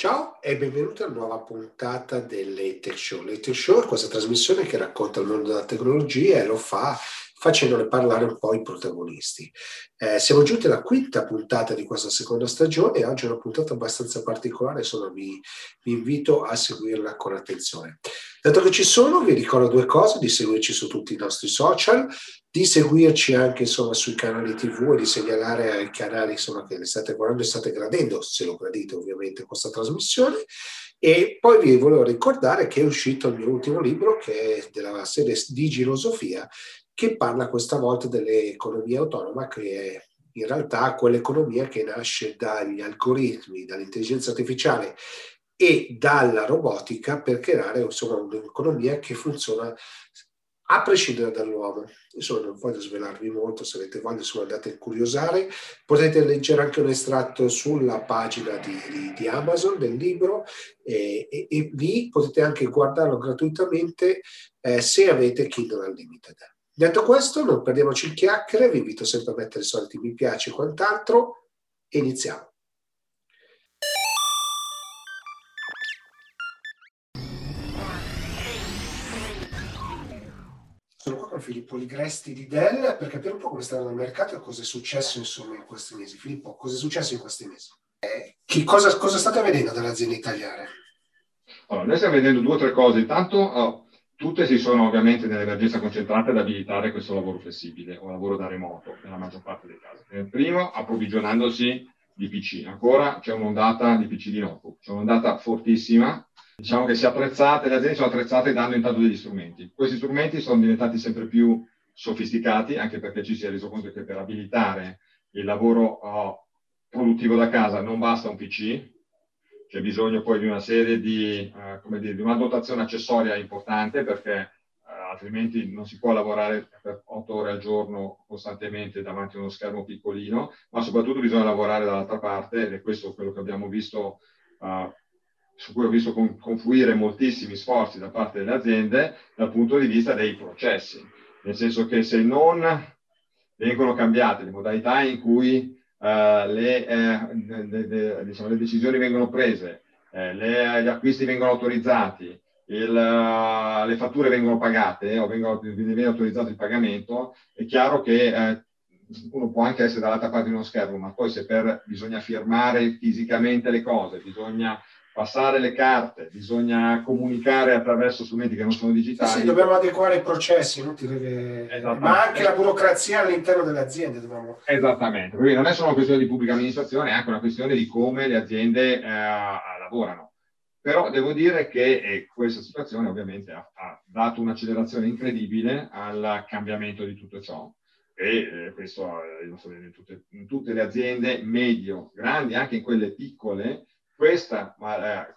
Ciao e benvenuti alla nuova puntata delle Tech Show. Le Tech Show è questa trasmissione che racconta il mondo della tecnologia e lo fa facendone parlare un po' i protagonisti. Eh, siamo giunti alla quinta puntata di questa seconda stagione e oggi è una puntata abbastanza particolare, insomma vi, vi invito a seguirla con attenzione. Dato che ci sono, vi ricordo due cose, di seguirci su tutti i nostri social, di seguirci anche insomma, sui canali tv e di segnalare ai canali insomma, che state guardando e state gradendo, se lo gradite ovviamente, questa trasmissione. E poi vi volevo ricordare che è uscito il mio ultimo libro che è della serie di Girosofia che parla questa volta dell'economia autonoma, che è in realtà quell'economia che nasce dagli algoritmi, dall'intelligenza artificiale e dalla robotica per creare insomma, un'economia che funziona a prescindere dall'uomo. Insomma, non voglio svelarvi molto, se avete voglia insomma, andate a curiosare. Potete leggere anche un estratto sulla pagina di, di, di Amazon del libro e, e, e, lì potete anche guardarlo gratuitamente eh, se avete Kindle Unlimited. Detto questo, non perdiamoci il chiacchiere, vi invito sempre a mettere i soliti mi piace e quant'altro e iniziamo. Sono qua con Filippo Ligresti di Dell per capire un po' come sta andando il mercato e cosa è successo insomma in questi mesi. Filippo, cosa è successo in questi mesi? Eh, che cosa, cosa state vedendo dalle aziende italiane? Allora, noi stiamo vedendo due o tre cose. Intanto oh Tutte si sono ovviamente nell'emergenza concentrate ad abilitare questo lavoro flessibile o lavoro da remoto nella maggior parte dei casi. Nel primo, approvvigionandosi di PC. Ancora c'è un'ondata di PC di notebook, c'è un'ondata fortissima. Diciamo che si attrezzate, le aziende sono attrezzate dando intanto degli strumenti. Questi strumenti sono diventati sempre più sofisticati, anche perché ci si è reso conto che per abilitare il lavoro oh, produttivo da casa non basta un PC, c'è bisogno poi di una serie di, eh, come dire, di una dotazione accessoria importante perché eh, altrimenti non si può lavorare per otto ore al giorno costantemente davanti a uno schermo piccolino, ma soprattutto bisogna lavorare dall'altra parte ed è questo quello che abbiamo visto, eh, su cui ho visto confluire moltissimi sforzi da parte delle aziende dal punto di vista dei processi, nel senso che se non vengono cambiate le modalità in cui le, eh, le, le, diciamo, le, decisioni vengono prese, eh, gli acquisti vengono autorizzati, il, le fatture vengono pagate o vengono, viene autorizzato il pagamento, è chiaro che eh, uno può anche essere dall'altra parte di uno schermo, ma poi se per, bisogna firmare fisicamente le cose, bisogna passare le carte, bisogna comunicare attraverso strumenti che non sono digitali. Sì, sì dobbiamo adeguare i processi, che... ma anche la burocrazia all'interno delle aziende. Dobbiamo... Esattamente, quindi non è solo una questione di pubblica amministrazione, è anche una questione di come le aziende eh, lavorano. Però devo dire che eh, questa situazione ovviamente ha, ha, dato un'accelerazione incredibile al cambiamento di tutto ciò. E eh, questo eh, in tutte, in tutte le aziende medio, grandi, anche in quelle piccole, questa,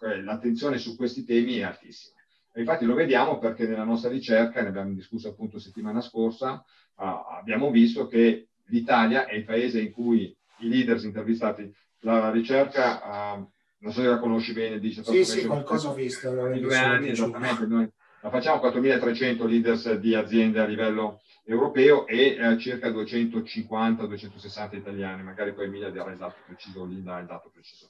eh, l'attenzione su questi temi è altissima. E infatti lo vediamo perché nella nostra ricerca, ne abbiamo discusso appunto settimana scorsa, uh, abbiamo visto che l'Italia è il paese in cui i leaders intervistati, la ricerca, uh, non so se la conosci bene, dice... Sì, sì, qualcosa ho visto. Due anni, esattamente, noi la facciamo 4.300 leaders di aziende a livello europeo e eh, circa 250-260 italiani, magari poi Emilia darà il dato preciso, Linda il dato preciso.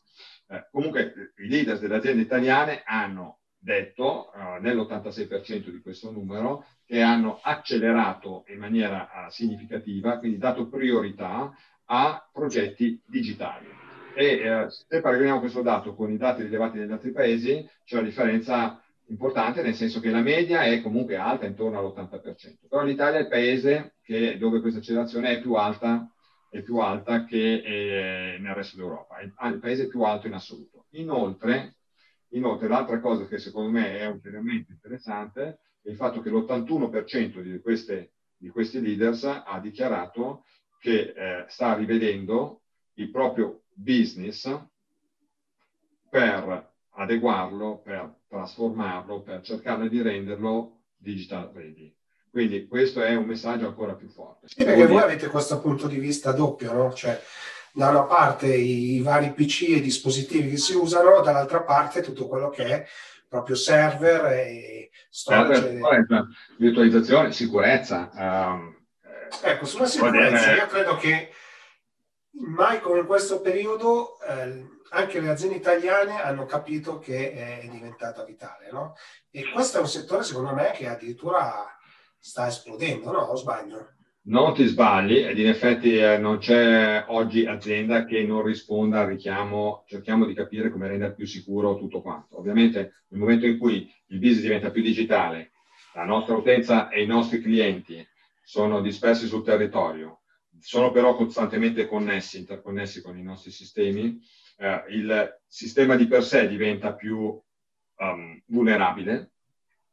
Eh, comunque i leader delle aziende italiane hanno detto eh, nell'86% di questo numero che hanno accelerato in maniera uh, significativa, quindi dato priorità a progetti digitali. E eh, se paragoniamo questo dato con i dati rilevati negli altri paesi, c'è una differenza importante, nel senso che la media è comunque alta, intorno all'80%. Però l'Italia è il paese che, dove questa accelerazione è più alta è più alta che eh, nel resto d'Europa, è il paese più alto in assoluto. Inoltre, inoltre, l'altra cosa che secondo me è ulteriormente interessante è il fatto che l'81% di, queste, di questi leaders ha dichiarato che eh, sta rivedendo il proprio business per adeguarlo, per trasformarlo, per cercare di renderlo digital ready. Quindi questo è un messaggio ancora più forte. Sì, perché voi avete questo punto di vista doppio, no? Cioè, da una parte i vari PC e dispositivi che si usano, dall'altra parte tutto quello che è proprio server e storage. Server, virtualizzazione, sicurezza. Um, ecco, sulla sicurezza io credo che mai come in questo periodo eh, anche le aziende italiane hanno capito che è diventata vitale, no? E questo è un settore, secondo me, che addirittura sta esplodendo, no? O sbaglio? Non ti sbagli, ed in effetti eh, non c'è oggi azienda che non risponda al richiamo, cerchiamo di capire come rendere più sicuro tutto quanto. Ovviamente nel momento in cui il business diventa più digitale, la nostra utenza e i nostri clienti sono dispersi sul territorio, sono però costantemente connessi, interconnessi con i nostri sistemi, eh, il sistema di per sé diventa più um, vulnerabile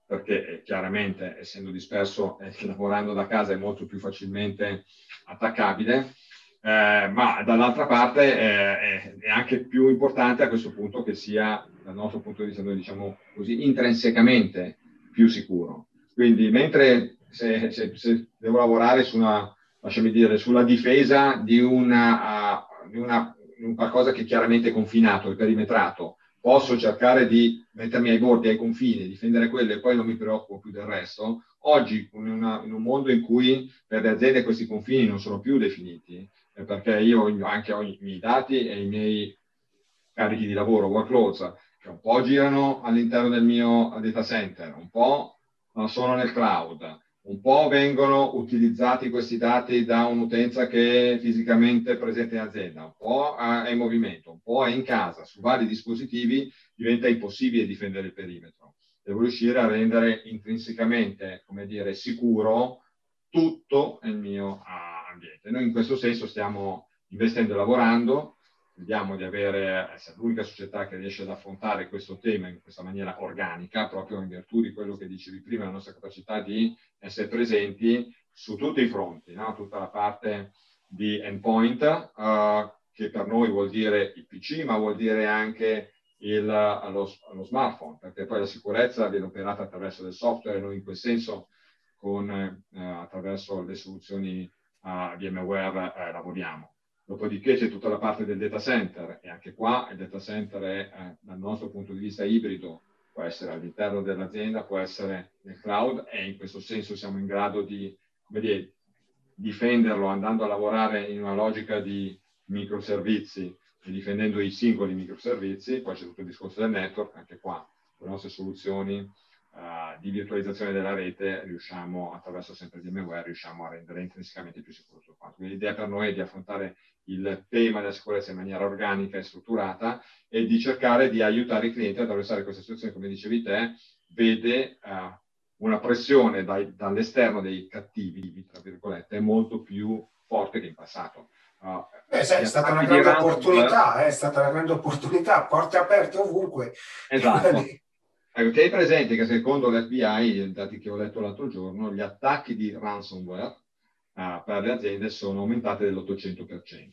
perché eh, chiaramente essendo disperso e lavorando da casa è molto più facilmente attaccabile, eh, ma dall'altra parte eh, è, anche più importante a questo punto che sia, dal nostro punto di vista, noi diciamo così, intrinsecamente più sicuro. Quindi mentre se, se, se devo lavorare su una, dire, sulla difesa di, una, uh, di, una, un qualcosa che è chiaramente confinato e perimetrato, posso cercare di mettermi ai bordi, ai confini, difendere quello e poi non mi preoccupo più del resto. Oggi, in, una, in un mondo in cui per le aziende questi confini non sono più definiti, eh, perché io anche ho i miei dati e i miei carichi di lavoro, workloads, che un po' girano all'interno del mio data center, un po' sono nel cloud, un po' vengono utilizzati questi dati da un'utenza che è fisicamente presente in azienda, un po' è in movimento, un po' è in casa, su vari dispositivi diventa impossibile difendere il perimetro. Devo riuscire a rendere intrinsecamente, come dire, sicuro tutto il mio ah, ambiente. Noi in questo senso stiamo investendo e lavorando Vediamo di avere, essere l'unica società che riesce ad affrontare questo tema in questa maniera organica, proprio in virtù di quello che dicevi prima, la nostra capacità di essere presenti su tutti i fronti, no? tutta la parte di endpoint, uh, che per noi vuol dire il PC, ma vuol dire anche il, lo, lo, smartphone, perché poi la sicurezza viene operata attraverso del software, noi in quel senso con, eh, attraverso le soluzioni uh, VMware eh, lavoriamo. Dopodiché c'è tutta la parte del data center e anche qua il data center è, eh, dal nostro punto di vista ibrido, può essere all'interno dell'azienda, può essere nel cloud e in questo senso siamo in grado di dire, difenderlo andando a lavorare in una logica di microservizi. E difendendo i singoli microservizi, poi c'è tutto il discorso del network, anche qua le nostre soluzioni uh, di virtualizzazione della rete riusciamo, attraverso sempre VMware, riusciamo a rendere intrinsecamente più sicuro tutto quanto. Quindi l'idea per noi è di affrontare il tema della sicurezza in maniera organica e strutturata e di cercare di aiutare i clienti ad attraversare questa situazione, come dicevi te, vede uh, una pressione dai, dall'esterno dei cattivi, tra virgolette, molto più forte che in passato. Uh, eh, sai, è stata una grande opportunità, eh, è stata una grande opportunità, porte aperte ovunque. Esatto. Ecco, tieni presente che secondo l'FBI, i dati che ho letto l'altro giorno, gli attacchi di ransomware uh, per le aziende sono aumentate dell'800%.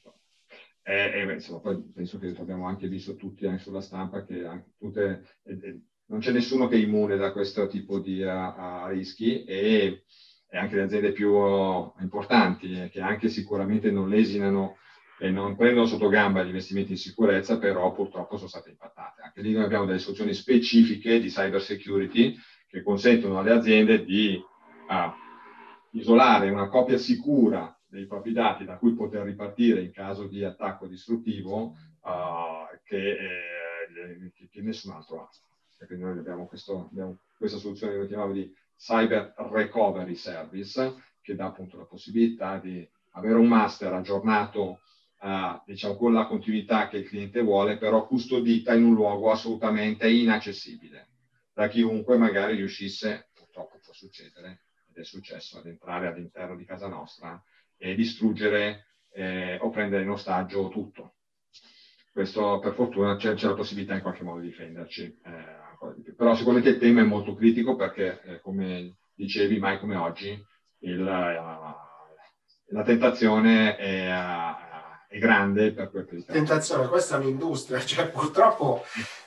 E, e insomma, poi penso che abbiamo anche visto tutti anche sulla stampa che tutte, eh, non c'è nessuno che è immune da questo tipo di uh, rischi e, e, anche le aziende più uh, importanti eh, che anche sicuramente non lesinano e non prendono sotto gamba gli investimenti in sicurezza, però purtroppo sono state impattate. Anche lì noi abbiamo delle soluzioni specifiche di cyber security che consentono alle aziende di uh, isolare una copia sicura dei propri dati da cui poter ripartire in caso di attacco distruttivo uh, che, eh, che, nessun altro ha. E quindi noi abbiamo, questo, abbiamo questa soluzione che noi chiamiamo di Cyber Recovery Service, che dà appunto la possibilità di avere un master aggiornato uh, diciamo, con la continuità che il cliente vuole, però custodita in un luogo assolutamente inaccessibile da chiunque magari riuscisse, purtroppo può succedere, ed è successo, ad entrare all'interno di casa nostra e distruggere eh, o prendere in ostaggio tutto. Questo per fortuna c'è, c'è la possibilità in qualche modo di difenderci. Eh, Però sicuramente il tema è molto critico perché, eh, come dicevi, mai come oggi, il, uh, la tentazione è, è grande per quel che Tentazione, questa è un'industria, cioè purtroppo,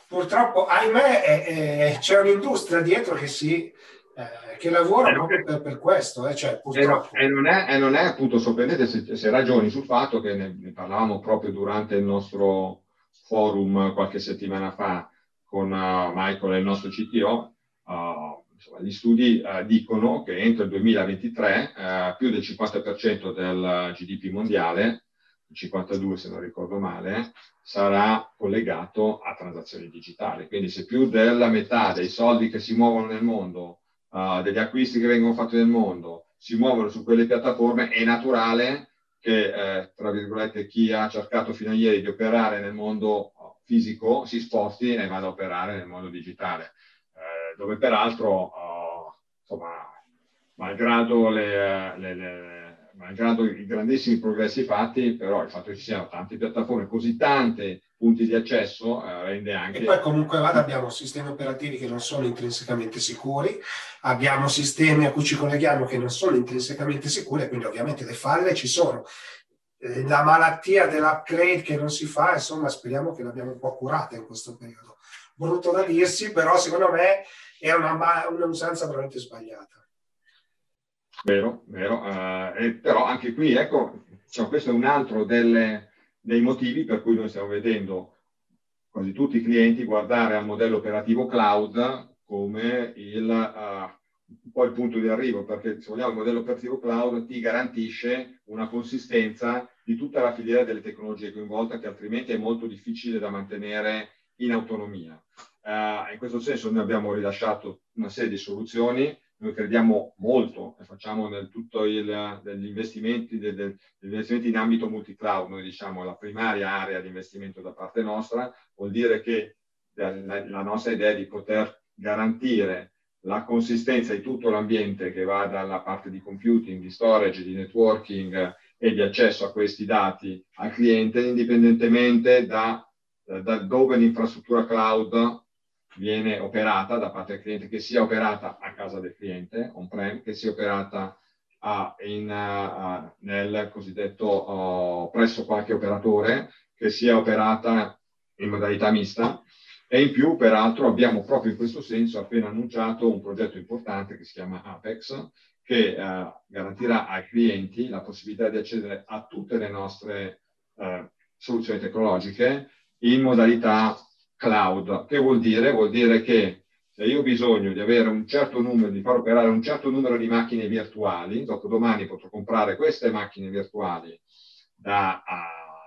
purtroppo ahimè, è, è, c'è un'industria dietro che si... Eh, che lavora eh, proprio per, per, questo, eh, cioè, purtroppo. E non, è, e non è appunto sorprendente se, se, ragioni sul fatto che ne, ne, parlavamo proprio durante il nostro forum qualche settimana fa con uh, Michael e il nostro CTO, uh, insomma, gli studi uh, dicono che entro il 2023 più del 50% del GDP mondiale 52 se non ricordo male, sarà collegato a transazioni digitali. Quindi se più della metà dei soldi che si muovono nel mondo, uh, degli acquisti che vengono fatti nel mondo, si muovono su quelle piattaforme, è naturale che, eh, tra virgolette, chi ha cercato fino a ieri di operare nel mondo fisico si sposti e vada a operare nel mondo digitale, eh, dove peraltro, uh, insomma, malgrado le, le, le malgrado i grandissimi progressi fatti, però il fatto che ci siano tante piattaforme, così tanti punti di accesso, eh, rende anche... E poi comunque vada abbiamo sistemi operativi che non sono intrinsecamente sicuri, abbiamo sistemi a cui ci colleghiamo che non sono intrinsecamente sicuri, quindi ovviamente le falle ci sono. Eh, la malattia dell'upgrade che non si fa, insomma, speriamo che l'abbiamo un po' curata in questo periodo. Brutto da dirsi, però secondo me è una, un'usanza veramente sbagliata. Vero, vero. Eh, però anche qui, ecco, diciamo, questo è un altro delle, dei motivi per cui noi stiamo vedendo quasi tutti i clienti guardare al modello operativo cloud come il, uh, un po' il punto di arrivo, perché se vogliamo il modello operativo cloud ti garantisce una consistenza di tutta la filiera delle tecnologie coinvolte che altrimenti è molto difficile da mantenere in autonomia. Uh, in questo senso noi abbiamo rilasciato una serie di soluzioni noi crediamo molto e facciamo nel tutto il, degli, investimenti, del, degli investimenti in ambito multi-cloud, noi diciamo la primaria area di investimento da parte nostra, vuol dire che la, la nostra idea è di poter garantire la consistenza di tutto l'ambiente che va dalla parte di computing, di storage, di networking e di accesso a questi dati al cliente, indipendentemente da, da dove l'infrastruttura cloud viene operata da parte del cliente, che sia operata a casa del cliente, on-prem, che sia operata a, in, a, nel cosiddetto uh, presso qualche operatore, che sia operata in modalità mista. E in più, peraltro, abbiamo proprio in questo senso appena annunciato un progetto importante che si chiama Apex, che uh, garantirà ai clienti la possibilità di accedere a tutte le nostre uh, soluzioni tecnologiche in modalità cloud. Che vuol dire? Vuol dire che se io ho bisogno di avere un certo numero, di far operare un certo numero di macchine virtuali, dopo domani potrò comprare queste macchine virtuali da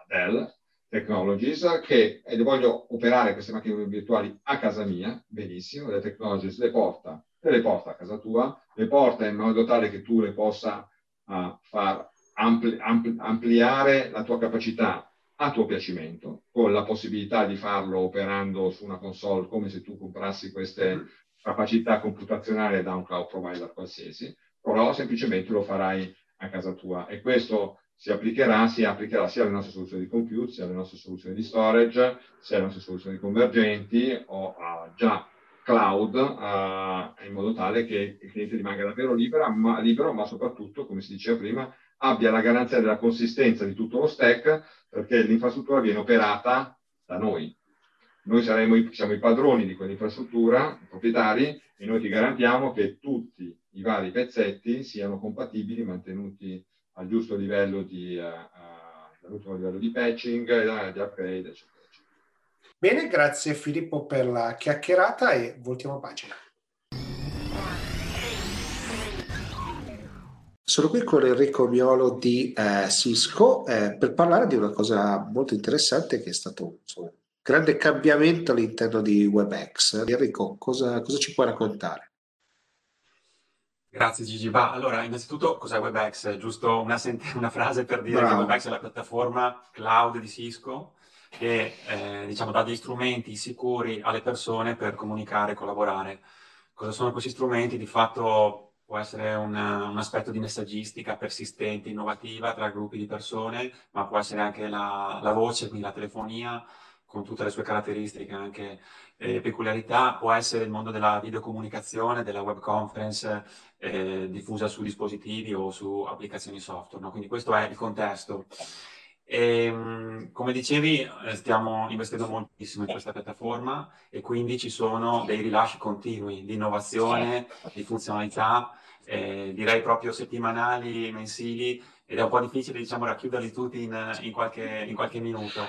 Dell Technologies che e voglio operare queste macchine virtuali a casa mia, benissimo, Dell Technologies le porta, te le porta a casa tua, le porta in modo tale che tu le possa uh, far ampli, ampli, ampliare la tua capacità a tuo piacimento, con la possibilità di farlo operando su una console come se tu comprassi queste capacità computazionali da un cloud provider qualsiasi, però semplicemente lo farai a casa tua. E questo si applicherà, si applicherà sia alle nostre soluzioni di compute, sia alle nostre soluzioni di storage, sia alle nostre soluzioni convergenti o uh, già cloud uh, in modo tale che il cliente rimanga davvero libera, ma, libero, ma soprattutto, come si diceva prima, abbia la garanzia della consistenza di tutto lo stack perché l'infrastruttura viene operata da noi. Noi saremo i, siamo i padroni di quell'infrastruttura, i proprietari, e noi ti garantiamo che tutti i vari pezzetti siano compatibili, mantenuti al giusto livello di, uh, uh, livello di patching, uh, di upgrade, eccetera. Bene, grazie Filippo per la chiacchierata e voltiamo pagina. Sono qui con Enrico Miolo di eh, Cisco eh, per parlare di una cosa molto interessante che è stato insomma, un grande cambiamento all'interno di WebEx. Enrico, cosa, cosa ci puoi raccontare? Grazie Gigi. Va, allora, innanzitutto cos'è WebEx? Giusto una, sent- una frase per dire Bravo. che WebEx è la piattaforma cloud di Cisco che eh, diciamo, dà degli strumenti sicuri alle persone per comunicare e collaborare. Cosa sono questi strumenti? Di fatto può essere un, un, aspetto di messaggistica persistente, innovativa tra gruppi di persone, ma può essere anche la, la voce, quindi la telefonia, con tutte le sue caratteristiche, anche eh, peculiarità, può essere il mondo della videocomunicazione, della web conference eh, diffusa su dispositivi o su applicazioni software. No? Quindi questo è il contesto. E, ehm, come dicevi, eh, stiamo investendo moltissimo in questa piattaforma e quindi ci sono dei rilasci continui di innovazione, di funzionalità eh, direi proprio settimanali, mensili, ed è un po' difficile diciamo, racchiuderli tutti in, in, qualche, in qualche, minuto.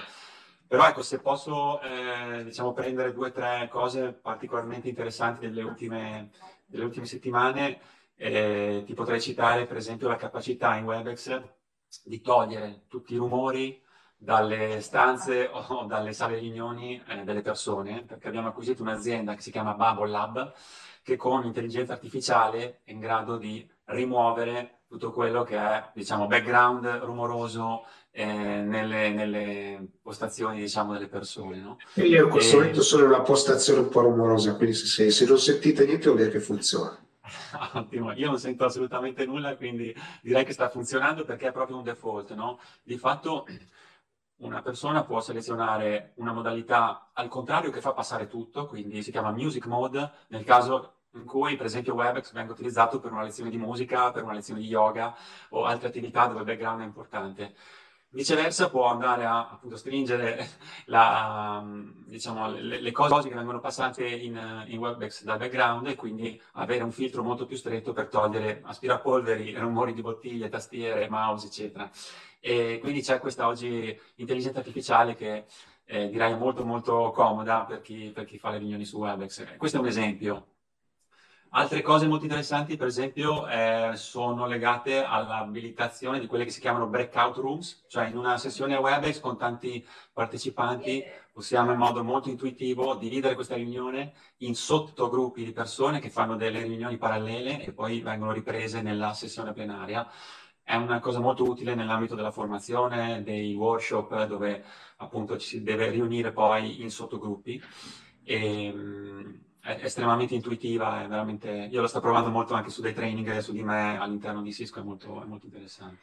Però ecco, se posso eh, diciamo, prendere due o tre cose particolarmente interessanti delle ultime, delle ultime settimane, eh, ti potrei citare per esempio la capacità in WebEx di togliere tutti i rumori dalle stanze o dalle sale riunioni eh, delle persone, perché abbiamo acquisito un'azienda che si chiama Bubble Lab, che con intelligenza artificiale è in grado di rimuovere tutto quello che è, diciamo, background rumoroso eh, nelle, nelle, postazioni, diciamo, delle persone. No? io in questo e... momento sono in una postazione un po' rumorosa, quindi se, se non sentite niente vuol dire che funziona. Ottimo, io non sento assolutamente nulla, quindi direi che sta funzionando perché è proprio un default, no? Di fatto una persona può selezionare una modalità al contrario che fa passare tutto, quindi si chiama music mode, nel caso in cui per esempio Webex venga utilizzato per una lezione di musica, per una lezione di yoga o altre attività dove il background è importante. Viceversa può andare a appunto, stringere la, diciamo, le, le, cose che vengono passate in, in Webex dal background e quindi avere un filtro molto più stretto per togliere aspirapolveri, rumori di bottiglie, tastiere, mouse, eccetera. E quindi c'è questa oggi intelligenza artificiale che eh, direi è molto molto comoda per chi, per chi fa le riunioni su Webex. Questo è un esempio. Altre cose molto interessanti, per esempio, eh, sono legate all'abilitazione di quelle che si chiamano breakout rooms, cioè in una sessione WebEx con tanti partecipanti possiamo in modo molto intuitivo dividere questa riunione in sottogruppi di persone che fanno delle riunioni parallele e poi vengono riprese nella sessione plenaria. È una cosa molto utile nell'ambito della formazione, dei workshop, dove appunto ci si deve riunire poi in sottogruppi. E, ehm, è estremamente intuitiva, è veramente... Io lo sto provando molto anche su dei training su di me all'interno di Cisco, è molto, è molto interessante.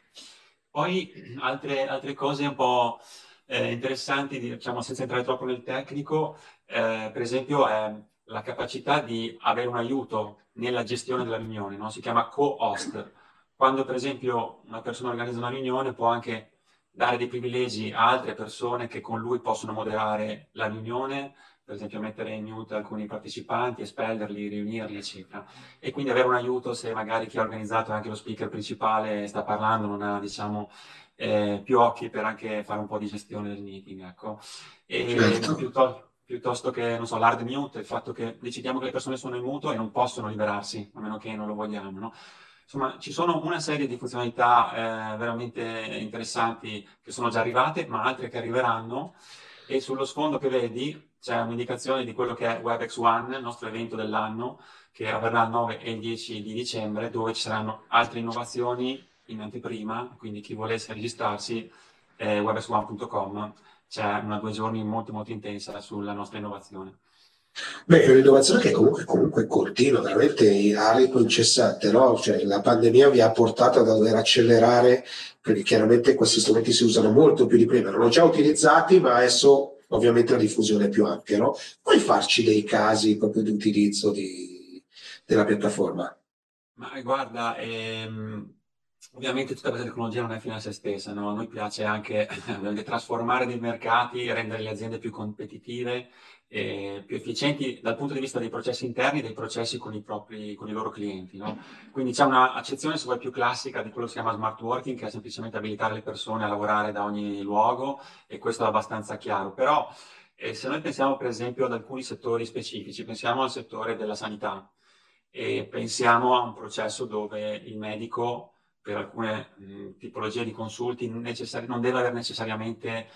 Poi altre, altre, cose un po' eh, interessanti, diciamo senza entrare troppo nel tecnico, eh, per esempio è la capacità di avere un aiuto nella gestione della riunione, no? si chiama co-host. Quando per esempio una persona organizza una riunione può anche dare dei privilegi a altre persone che con lui possono moderare la riunione, per esempio mettere in mute alcuni partecipanti, espellerli, riunirli, eccetera. E quindi avere un aiuto se magari chi ha organizzato anche lo speaker principale sta parlando, non ha, diciamo, eh, più occhi per anche fare un po' di gestione del meeting, ecco. E certo. piuttosto, piuttosto, che, non so, l'hard mute, il fatto che decidiamo che le persone sono in muto e non possono liberarsi, a meno che non lo vogliamo, no? Insomma, ci sono una serie di funzionalità eh, veramente interessanti che sono già arrivate, ma altre che arriveranno e sullo sfondo che vedi c'è un'indicazione di quello che è WebEx One, il nostro evento dell'anno, che avverrà il 9 e il 10 di dicembre, dove ci saranno altre innovazioni in anteprima, quindi chi volesse registrarsi, eh, webexone.com, c'è una due giorni molto molto intensa sulla nostra innovazione. Beh, è un'innovazione che comunque, comunque continua, veramente a ritmo incessante, no? Cioè, la pandemia vi ha portato a dover accelerare, perché chiaramente questi strumenti si usano molto più di prima, erano già utilizzati, ma adesso ovviamente la diffusione è più ampia, no? Puoi farci dei casi proprio di utilizzo di, della piattaforma? Ma guarda, ehm, ovviamente tutta questa tecnologia non è fine a se stessa, no? a noi piace anche trasformare dei mercati, rendere le aziende più competitive eh, più efficienti dal punto di vista dei processi interni e dei processi con i, propri, con i loro clienti. No? Quindi c'è un'accezione se vuoi più classica di quello che si chiama smart working, che è semplicemente abilitare le persone a lavorare da ogni luogo e questo è abbastanza chiaro. Però eh, se noi pensiamo per esempio ad alcuni settori specifici, pensiamo al settore della sanità e pensiamo a un processo dove il medico per alcune mh, tipologie di consulti necessari- non deve avere necessariamente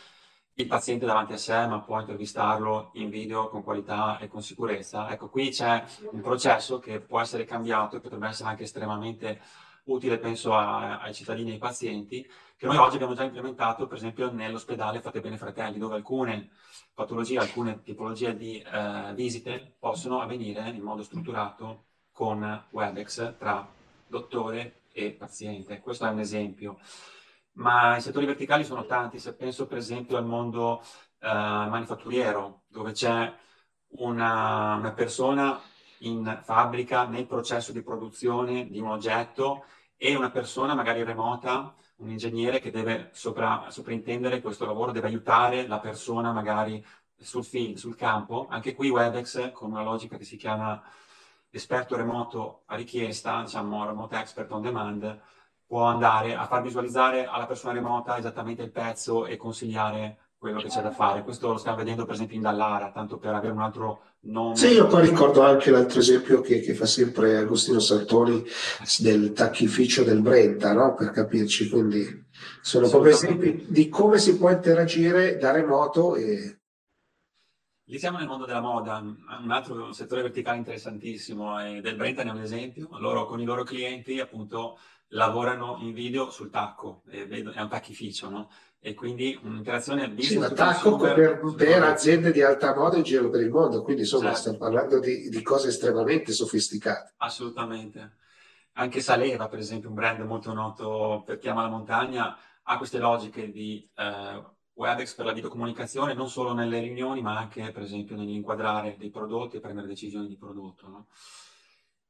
il paziente davanti a sé, ma può intervistarlo in video con qualità e con sicurezza. Ecco, qui c'è un processo che può essere cambiato e potrebbe essere anche estremamente utile, penso, a, ai cittadini e ai pazienti, che noi oggi abbiamo già implementato, per esempio, nell'ospedale Fate Bene Fratelli, dove alcune patologie, alcune tipologie di eh, visite possono avvenire in modo strutturato con WebEx tra dottore e paziente. Questo è un esempio ma i settori verticali sono tanti. Se penso per esempio al mondo eh, manifatturiero, dove c'è una, una, persona in fabbrica nel processo di produzione di un oggetto e una persona magari remota, un ingegnere che deve sopra, soprintendere questo lavoro, deve aiutare la persona magari sul field, sul campo. Anche qui Webex, con una logica che si chiama esperto remoto a richiesta, diciamo remote expert on demand, può andare a far visualizzare alla persona remota esattamente il pezzo e consigliare quello che c'è da fare. Questo lo stiamo vedendo per esempio in Dallara, tanto per avere un altro nome. Sì, io poi ricordo anche l'altro esempio che, che fa sempre Agostino Santoni del tacchificio del Brenta, no? per capirci, quindi sono proprio esempi di come si può interagire da remoto e... Lì siamo nel mondo della moda, un altro settore verticale interessantissimo e del Brenta ne è un esempio. Loro con i loro clienti appunto lavorano in video sul tacco, è un tacchificio, no? e quindi un'interazione business sì, un attacco per, per, aziende di alta moda in giro per il mondo, quindi insomma certo. stiamo parlando di, di, cose estremamente sofisticate. Assolutamente. Anche Saleva, per esempio, un brand molto noto per chi ama la montagna, ha queste logiche di eh, WebEx per la videocomunicazione, non solo nelle riunioni, ma anche per esempio nell'inquadrare dei prodotti e prendere decisioni di prodotto. No?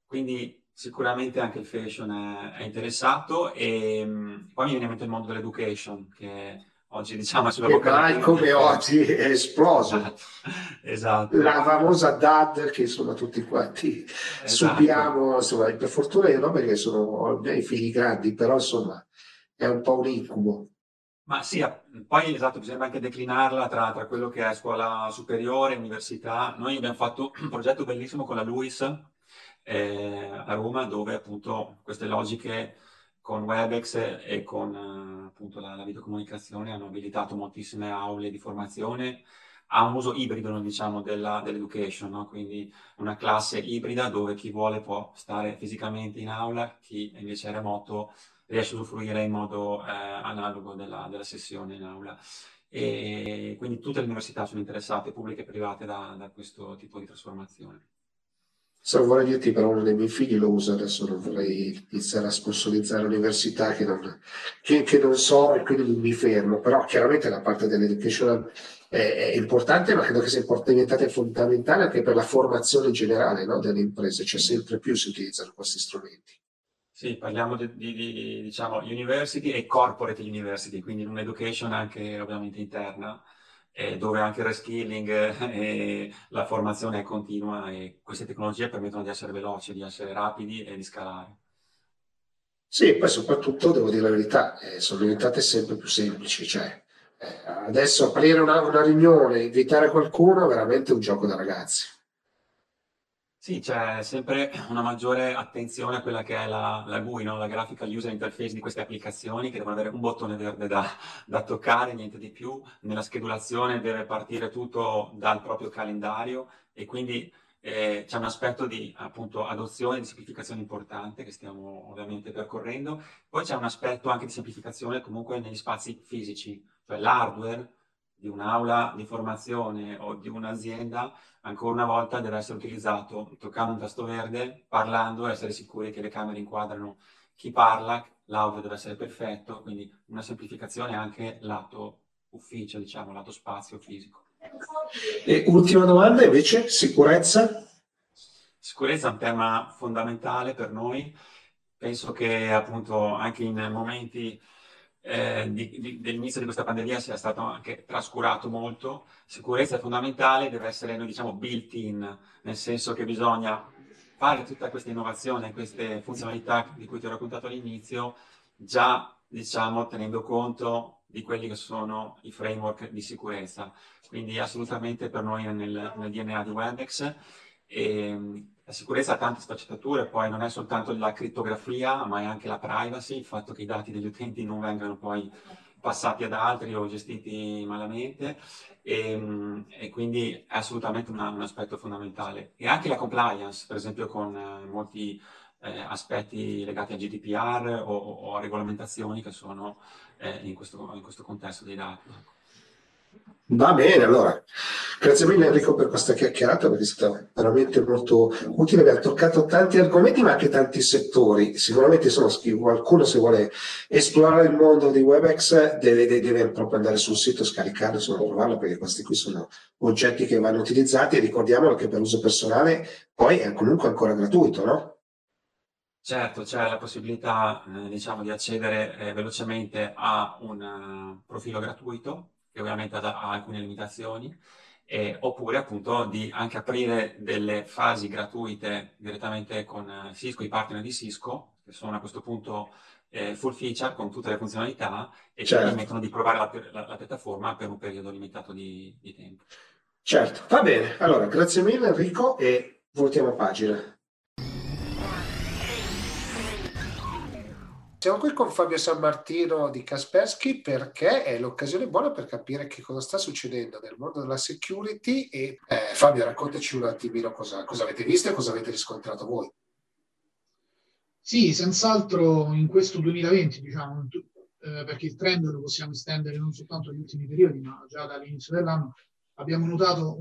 Quindi sicuramente anche il fashion è, è interessato e mm, poi mi viene in mente il mondo dell'education che oggi diciamo è sulla bocca mai come oggi è esploso esatto la famosa DAD che insomma tutti quanti esatto. subiamo insomma per fortuna io no perché sono i figli grandi però insomma è un po' un incubo ma sì, poi esatto, bisogna anche declinarla tra, tra quello che è scuola superiore, università. Noi abbiamo fatto un progetto bellissimo con la LUIS, eh, a Roma dove appunto queste logiche con WebEx e con eh, appunto la, la, videocomunicazione hanno abilitato moltissime aule di formazione a un uso ibrido diciamo, della, dell'education, no? quindi una classe ibrida dove chi vuole può stare fisicamente in aula, chi invece è remoto riesce a usufruire in modo eh, analogo della, della, sessione in aula. E quindi tutte le università sono interessate, pubbliche e private, da, da questo tipo di trasformazione. Se vorrei dirti però uno dei miei figli lo usa, adesso non vorrei iniziare a sponsorizzare l'università che non, che, che non so e quindi mi fermo, però chiaramente la parte dell'education è, è importante, ma credo che sia diventata fondamentale anche per la formazione generale no, delle imprese, cioè sempre più si utilizzano questi strumenti. Sì, parliamo di, di, di diciamo, university e corporate university, quindi un'education anche ovviamente interna eh, dove anche il reskilling e la formazione è continua e queste tecnologie permettono di essere veloci, di essere rapidi e di scalare. Sì, poi soprattutto devo dire la verità, eh, sono diventate sempre più semplici, cioè eh, adesso aprire una, una riunione, invitare qualcuno è veramente un gioco da ragazzi. Sì, c'è sempre una maggiore attenzione a quella che è la, la GUI, no? la graphical user interface di queste applicazioni che devono avere un bottone verde da, da toccare, niente di più. Nella schedulazione deve partire tutto dal proprio calendario e quindi eh, c'è un aspetto di appunto, adozione, di semplificazione importante che stiamo ovviamente percorrendo. Poi c'è un aspetto anche di semplificazione comunque negli spazi fisici, cioè l'hardware di un'aula di formazione o di un'azienda, ancora una volta deve essere utilizzato toccando un tasto verde, parlando, essere sicuri che le camere inquadrano chi parla, l'audio deve essere perfetto, quindi una semplificazione anche lato ufficio, diciamo, lato spazio fisico. E ultima domanda invece, sicurezza? Sicurezza è un tema fondamentale per noi. Penso che appunto anche in momenti eh, dell'inizio di questa pandemia sia stato anche trascurato molto. Sicurezza è fondamentale, deve essere, noi diciamo, built in, nel senso che bisogna fare tutta questa innovazione, queste funzionalità di cui ti ho raccontato all'inizio, già, diciamo, tenendo conto di quelli che sono i framework di sicurezza. Quindi assolutamente per noi nel, nel DNA di Webex. E, la sicurezza ha tante sfaccettature, poi non è soltanto la crittografia, ma è anche la privacy, il fatto che i dati degli utenti non vengano poi passati ad altri o gestiti malamente e, e quindi è assolutamente una, un aspetto fondamentale. E anche la compliance, per esempio con eh, molti eh, aspetti legati a GDPR o, o, a regolamentazioni che sono eh, in, questo, in questo contesto dei dati. Va bene, allora. Grazie mille Enrico per questa chiacchierata perché è stata veramente molto utile, abbiamo toccato tanti argomenti ma anche tanti settori. Sicuramente insomma, qualcuno se vuole esplorare il mondo di WebEx deve, deve proprio andare sul sito, scaricarlo, insomma, provarlo perché questi qui sono oggetti che vanno utilizzati e ricordiamolo che per uso personale poi è comunque ancora gratuito, no? Certo, c'è la possibilità eh, diciamo, di accedere eh, velocemente a un uh, profilo gratuito che ovviamente ha, alcune limitazioni, eh, oppure appunto di anche aprire delle fasi gratuite direttamente con Cisco, i partner di Cisco, che sono a questo punto eh, full feature con tutte le funzionalità e certo. ti permettono di provare la, la, la, piattaforma per un periodo limitato di, di tempo. Certo, va bene. Allora, grazie mille Enrico e voltiamo pagina. Siamo qui con Fabio San Martino di Kaspersky perché è l'occasione buona per capire che cosa sta succedendo nel mondo della security e eh, Fabio raccontaci un attimino cosa, cosa avete visto e cosa avete riscontrato voi. Sì, senz'altro in questo 2020, diciamo, eh, perché il trend lo possiamo estendere non soltanto agli ultimi periodi, ma già dall'inizio dell'anno, abbiamo notato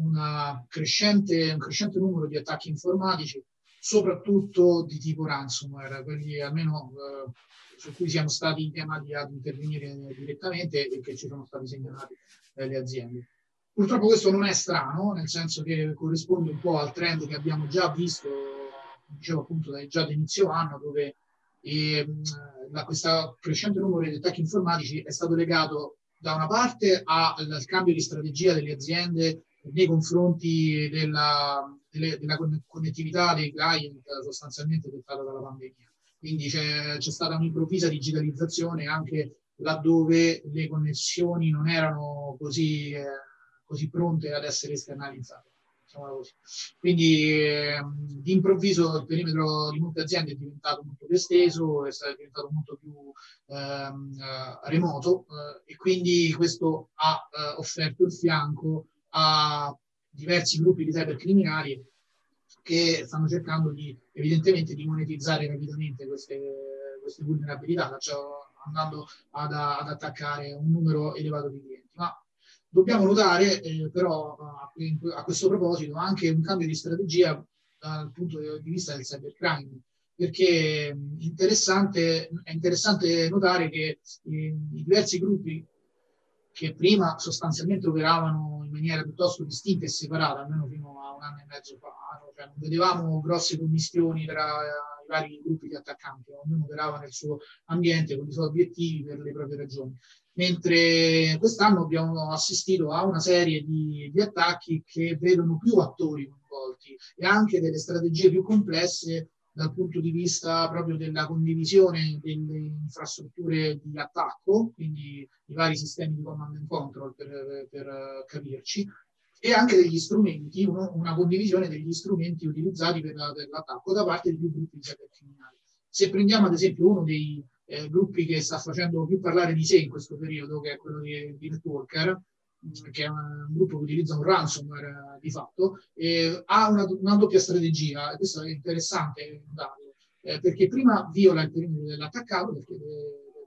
crescente, un crescente numero di attacchi informatici, soprattutto di tipo ransomware, quelli almeno eh, su cui siamo stati chiamati ad intervenire direttamente e che ci sono stati segnalati dalle aziende. Purtroppo questo non è strano, nel senso che corrisponde un po' al trend che abbiamo già visto, dicevo appunto già da inizio anno, dove eh, questo crescente numero di attacchi informatici è stato legato da una parte al cambio di strategia delle aziende nei confronti della, delle, della connettività dei client sostanzialmente dettata dalla pandemia. Quindi c'è, c'è stata un'improvvisa digitalizzazione anche laddove le connessioni non erano così, eh, così pronte ad essere esternalizzate. Quindi eh, di improvviso il perimetro di molte aziende è diventato molto più esteso, è diventato molto più ehm, eh, remoto eh, e quindi questo ha eh, offerto il fianco a diversi gruppi di cybercriminali che stanno cercando di, evidentemente di monetizzare rapidamente queste, queste vulnerabilità, cioè andando ad, ad, attaccare un numero elevato di clienti. Ma dobbiamo notare eh, però a, a, questo proposito anche un cambio di strategia dal punto di vista del cybercrime, perché interessante, è interessante notare che i, i diversi gruppi che prima sostanzialmente operavano in maniera piuttosto distinta e separata, almeno fino a un anno e mezzo fa. Cioè, non vedevamo grosse commissioni tra i vari gruppi di attaccanti, ognuno operava nel suo ambiente con i suoi obiettivi per le proprie ragioni. Mentre quest'anno abbiamo assistito a una serie di, di attacchi che vedono più attori coinvolti e anche delle strategie più complesse dal punto di vista proprio della condivisione delle infrastrutture di attacco, quindi i vari sistemi di command and control per, per capirci, e anche degli strumenti, uno, una condivisione degli strumenti utilizzati per, per, l'attacco da parte di più gruppi di cybercriminali. Se prendiamo ad esempio uno dei eh, gruppi che sta facendo più parlare di sé in questo periodo, che è quello di, di Networker, che è un gruppo che utilizza un ransomware eh, di fatto, ha una, una, doppia strategia, questo è interessante darlo, eh, perché prima viola il perimetro dell'attaccato, perché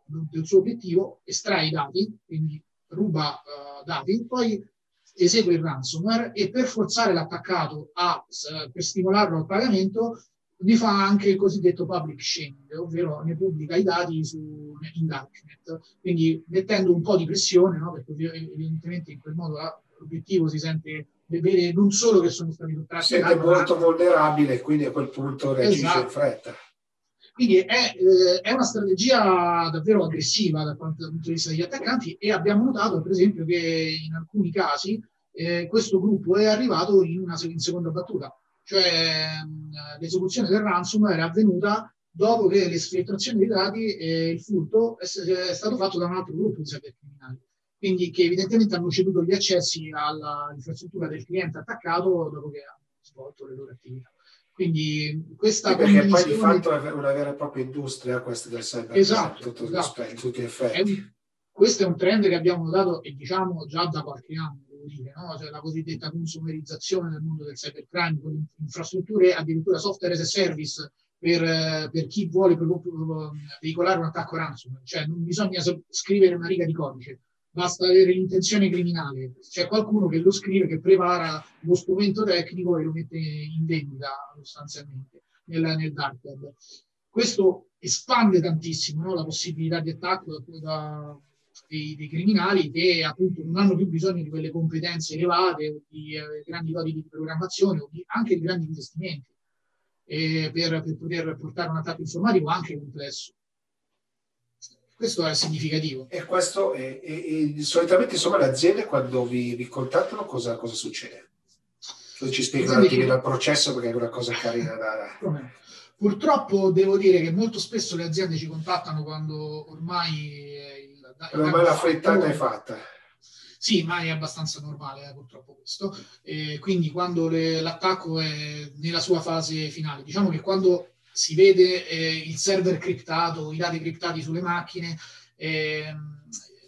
del suo obiettivo, estrae i dati, quindi ruba uh, dati, poi esegue il ransomware e per forzare l'attaccato a, per stimolarlo al pagamento, ne fa anche il cosiddetto public shaming, ovvero ne pubblica i dati su, in darknet, quindi mettendo un po' di pressione, no? perché evidentemente in quel modo l'obiettivo si sente vedere non solo che sono stati toccati. Siete molto vulnerabile, quindi a quel punto reagisce esatto. in fretta. Quindi è, eh, è, una strategia davvero aggressiva dal punto di vista degli attaccanti e abbiamo notato per esempio che in alcuni casi eh, questo gruppo è arrivato in una in seconda battuta cioè l'esecuzione del ransomware è avvenuta dopo che l'esfiltrazione dei dati e il furto è, è, stato fatto da un altro gruppo di cybercriminali, quindi che evidentemente hanno ceduto gli accessi all'infrastruttura del cliente attaccato dopo che hanno svolto le loro attività. Quindi questa sì, perché poi di fatto è una vera e propria industria questa del cyber esatto, tutti, esatto. tutti gli effetti. È, questo è un trend che abbiamo notato e diciamo già da qualche anno dire, no? cioè la cosiddetta consumerizzazione nel mondo del cybercrime, con infrastrutture addirittura software as a service per, per chi vuole veicolare un attacco ransomware, cioè non bisogna scrivere una riga di codice, basta avere l'intenzione criminale, c'è qualcuno che lo scrive, che prepara lo strumento tecnico e lo mette in vendita sostanzialmente nel, nel dark web. Questo espande tantissimo no? la possibilità di attacco da, da dei, dei, criminali che appunto non hanno più bisogno di quelle competenze elevate o di eh, grandi doti di programmazione o di, anche di grandi investimenti eh, per, per, poter portare un attacco informatico anche complesso. Questo è significativo. E questo è, è, è solitamente insomma le aziende quando vi, vi contattano cosa, cosa succede? Cioè ci spiegano un attimino il processo perché è una cosa carina da... Purtroppo devo dire che molto spesso le aziende ci contattano quando ormai... Il, ormai la frittata è fatta. Sì, ma è abbastanza normale eh, purtroppo questo. E quindi quando le, l'attacco è nella sua fase finale, diciamo che quando si vede eh, il server criptato, i dati criptati sulle macchine, eh,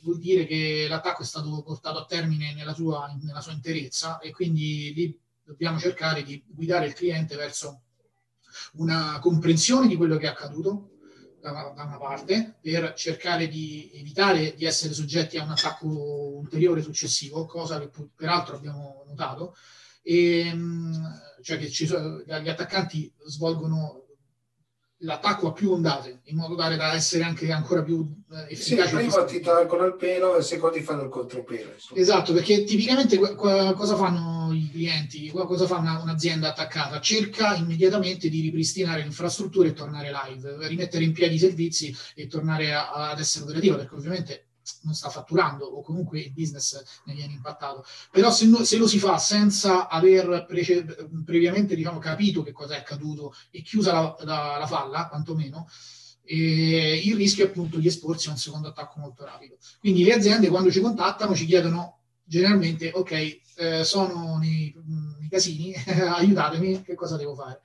vuol dire che l'attacco è stato portato a termine nella sua, nella sua interezza e quindi lì dobbiamo cercare di guidare il cliente verso una comprensione di quello che è accaduto da, da una parte per cercare di evitare di essere soggetti a un attacco ulteriore successivo, cosa che peraltro abbiamo notato, e, cioè che ci, gli attaccanti svolgono l'attacco a più ondate, in modo tale da essere anche ancora più eh, efficaci. Sì, prima ti tolgono il pelo e secondi fanno il contropelo. Esatto, perché tipicamente cosa fanno i clienti, cosa fa una, un'azienda attaccata? Cerca immediatamente di ripristinare l'infrastruttura e tornare live, rimettere in piedi i servizi e tornare a, ad essere operativa, perché ovviamente non sta fatturando o comunque il business ne viene impattato. Però se, no, se lo si fa senza aver prece- previamente diciamo, capito che cosa è accaduto e chiusa la, la, la falla, quantomeno, eh, il rischio è appunto di esporsi a un secondo attacco molto rapido. Quindi le aziende quando ci contattano ci chiedono generalmente, ok, eh, sono nei, nei casini, aiutatemi, che cosa devo fare?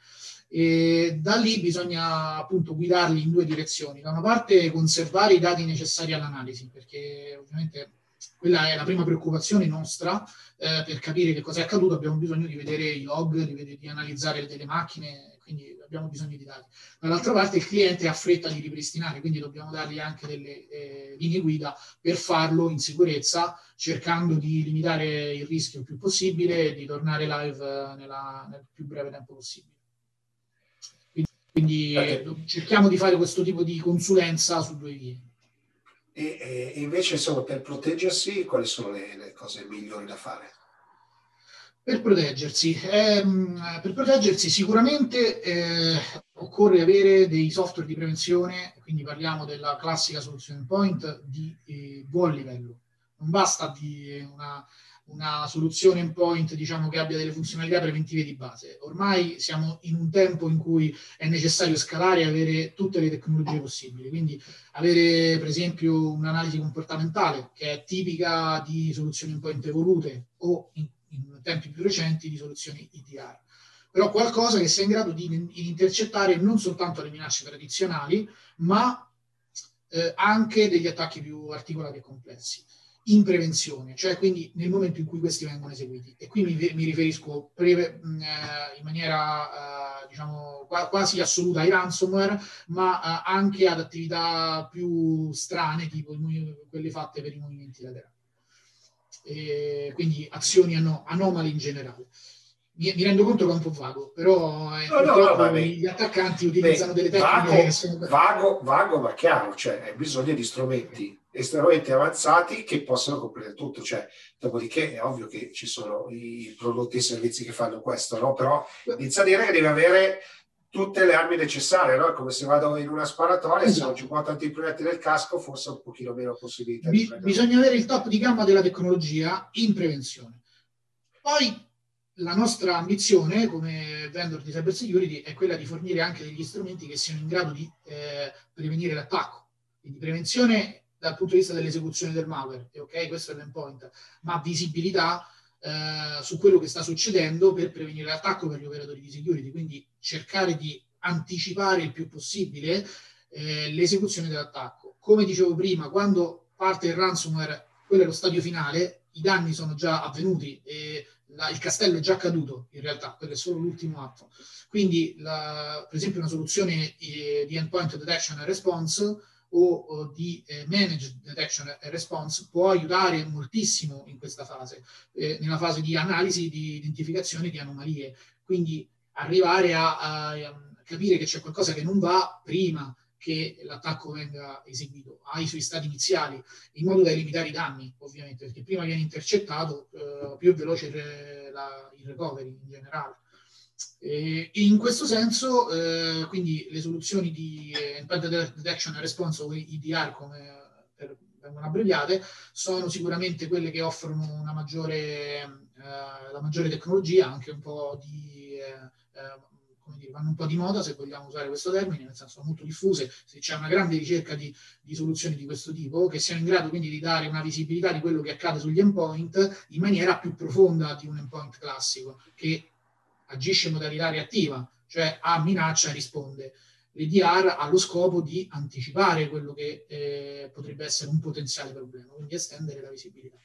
E da lì bisogna appunto guidarli in due direzioni. Da una parte conservare i dati necessari all'analisi, perché ovviamente quella è la prima preoccupazione nostra eh, per capire che cosa è accaduto. Abbiamo bisogno di vedere i log, di, di analizzare delle macchine, quindi abbiamo bisogno di dati. Dall'altra parte il cliente ha fretta di ripristinare, quindi dobbiamo dargli anche delle eh, linee guida per farlo in sicurezza, cercando di limitare il rischio il più possibile e di tornare live eh, nella, nel più breve tempo possibile. Quindi okay. cerchiamo di fare questo tipo di consulenza su due vie. E, e invece, insomma, per proteggersi, quali sono le, le cose migliori da fare? Per proteggersi, ehm, per proteggersi sicuramente eh, occorre avere dei software di prevenzione, quindi parliamo della classica soluzione point di eh, buon livello. Non basta di una, una soluzione endpoint diciamo, che abbia delle funzionalità preventive di base. Ormai siamo in un tempo in cui è necessario scalare e avere tutte le tecnologie possibili, quindi avere per esempio un'analisi comportamentale che è tipica di soluzioni endpoint evolute o in, in tempi più recenti di soluzioni EDR. Però qualcosa che sia in grado di, intercettare non soltanto le minacce tradizionali, ma eh, anche degli attacchi più articolati e complessi in prevenzione, cioè quindi nel momento in cui questi vengono eseguiti. E qui mi, mi riferisco pre, mh, eh, in maniera eh, diciamo quasi assoluta ai ransomware, ma eh, anche ad attività più strane, tipo quelle fatte per i movimenti laterali. E quindi azioni anom- anomali in generale. Mi, mi, rendo conto che è un po' vago, però eh, no, no, no, gli attaccanti utilizzano beh, delle tecniche vago. Vago, vago, ma chiaro, cioè hai bisogno di strumenti estremamente avanzati che possono coprire tutto. Cioè, dopodiché è ovvio che ci sono i prodotti e i servizi che fanno questo, no? però inizia a dire che devi avere tutte le armi necessarie, no? come se vado in una sparatoria, esatto. se non ci può tanti proiettili nel casco, forse ho un pochino meno possibilità. Bi- bisogna avere il top di gamma della tecnologia in prevenzione. Poi la nostra ambizione come vendor di cyber security è quella di fornire anche degli strumenti che siano in grado di eh, prevenire l'attacco. Quindi prevenzione dal punto di vista dell'esecuzione del malware, ok, questo è l'endpoint, ma visibilità eh, su quello che sta succedendo per prevenire l'attacco per gli operatori di security, quindi cercare di anticipare il più possibile eh, l'esecuzione dell'attacco. Come dicevo prima, quando parte il ransomware, quello è lo stadio finale, i danni sono già avvenuti e la, il castello è già caduto in realtà, quello è solo l'ultimo atto. Quindi, la, per esempio, una soluzione eh, di endpoint detection and response o, di eh, managed detection and response può aiutare moltissimo in questa fase, eh, nella fase di analisi, di identificazione di anomalie. Quindi arrivare a, a, a capire che c'è qualcosa che non va prima che l'attacco venga eseguito ai suoi stati iniziali, in modo da limitare i danni, ovviamente, perché prima viene intercettato, eh, più è veloce il, la, il recovery in generale. E in questo senso, eh, quindi le soluzioni di Endpoint Detection and Response o EDR, come per, vengono abbreviate, sono sicuramente quelle che offrono una maggiore, eh, la maggiore tecnologia, anche un po' di, eh, dire, vanno un po' di moda, se vogliamo usare questo termine, nel senso molto diffuse, se c'è una grande ricerca di, di, soluzioni di questo tipo, che siano in grado quindi di dare una visibilità di quello che accade sugli endpoint in maniera più profonda di un endpoint classico, che agisce in modalità reattiva, cioè a minaccia risponde. L'EDR ha lo scopo di anticipare quello che eh, potrebbe essere un potenziale problema, quindi estendere la visibilità.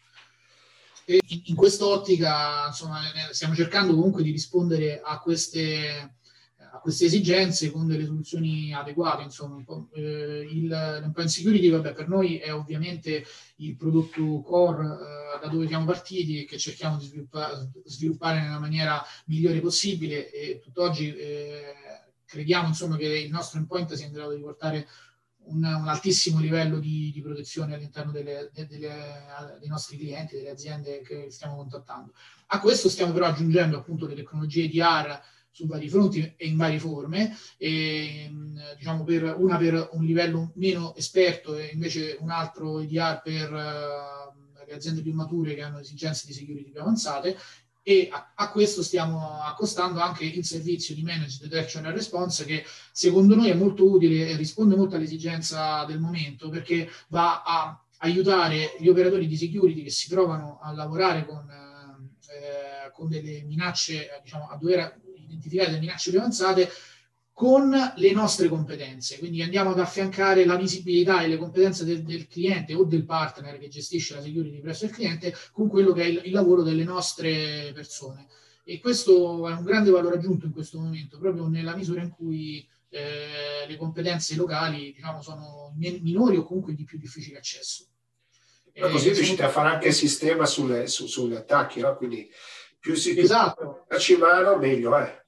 E in quest'ottica insomma, stiamo cercando comunque di rispondere a queste, a queste esigenze con delle soluzioni adeguate. Insomma, eh, il, l'endpoint security vabbè, per noi è ovviamente il prodotto core eh, da dove siamo partiti e che cerchiamo di sviluppare, sviluppare nella maniera migliore possibile e tutt'oggi eh, crediamo insomma, che il nostro endpoint sia in grado di portare un, un altissimo livello di, di protezione all'interno delle, delle, dei nostri clienti, delle aziende che stiamo contattando. A questo stiamo però aggiungendo appunto le tecnologie di AR su vari fronti e in varie forme, e, diciamo per, una per un livello meno esperto e invece un altro EDR per uh, le aziende più mature che hanno esigenze di security più avanzate. E a, a, questo stiamo accostando anche il servizio di Managed Detection and Response che secondo noi è molto utile e risponde molto all'esigenza del momento perché va a aiutare gli operatori di security che si trovano a lavorare con, eh, con delle minacce, diciamo, a dover identificare delle minacce più avanzate con le nostre competenze. Quindi andiamo ad affiancare la visibilità e le competenze del, del, cliente o del partner che gestisce la security presso il cliente con quello che è il, il, lavoro delle nostre persone. E questo è un grande valore aggiunto in questo momento, proprio nella misura in cui eh, le competenze locali diciamo, sono minori o comunque di più difficile accesso. Ma così riuscite a fare anche sistema sulle, su, sugli attacchi, no? quindi più si esatto. mano meglio è.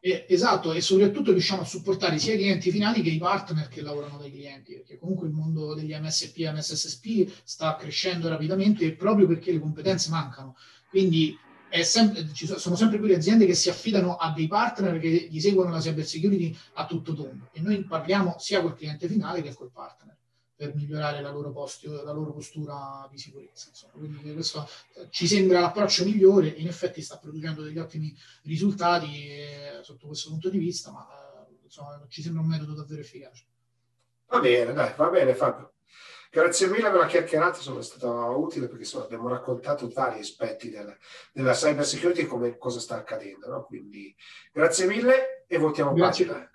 Eh, esatto, e soprattutto riusciamo a supportare sia i clienti finali che i partner che lavorano dai clienti, perché comunque il mondo degli MSP e MSSP sta crescendo rapidamente proprio perché le competenze mancano. Quindi sempre, ci sono sempre più le aziende che si affidano a dei partner che gli seguono la cyber security a tutto tondo e noi parliamo sia col cliente finale che col partner per migliorare la loro, postio, la loro postura di sicurezza. Insomma. Quindi questo ci sembra l'approccio migliore, in effetti sta producendo degli ottimi risultati eh, sotto questo punto di vista, ma eh, insomma, ci sembra un metodo davvero efficace. Va bene, dai, va bene Fabio. Grazie mille per la chiacchierata, insomma, è stata utile perché insomma, abbiamo raccontato vari aspetti del, della cyber security e come cosa sta accadendo. No? Quindi grazie mille e votiamo grazie. pagina.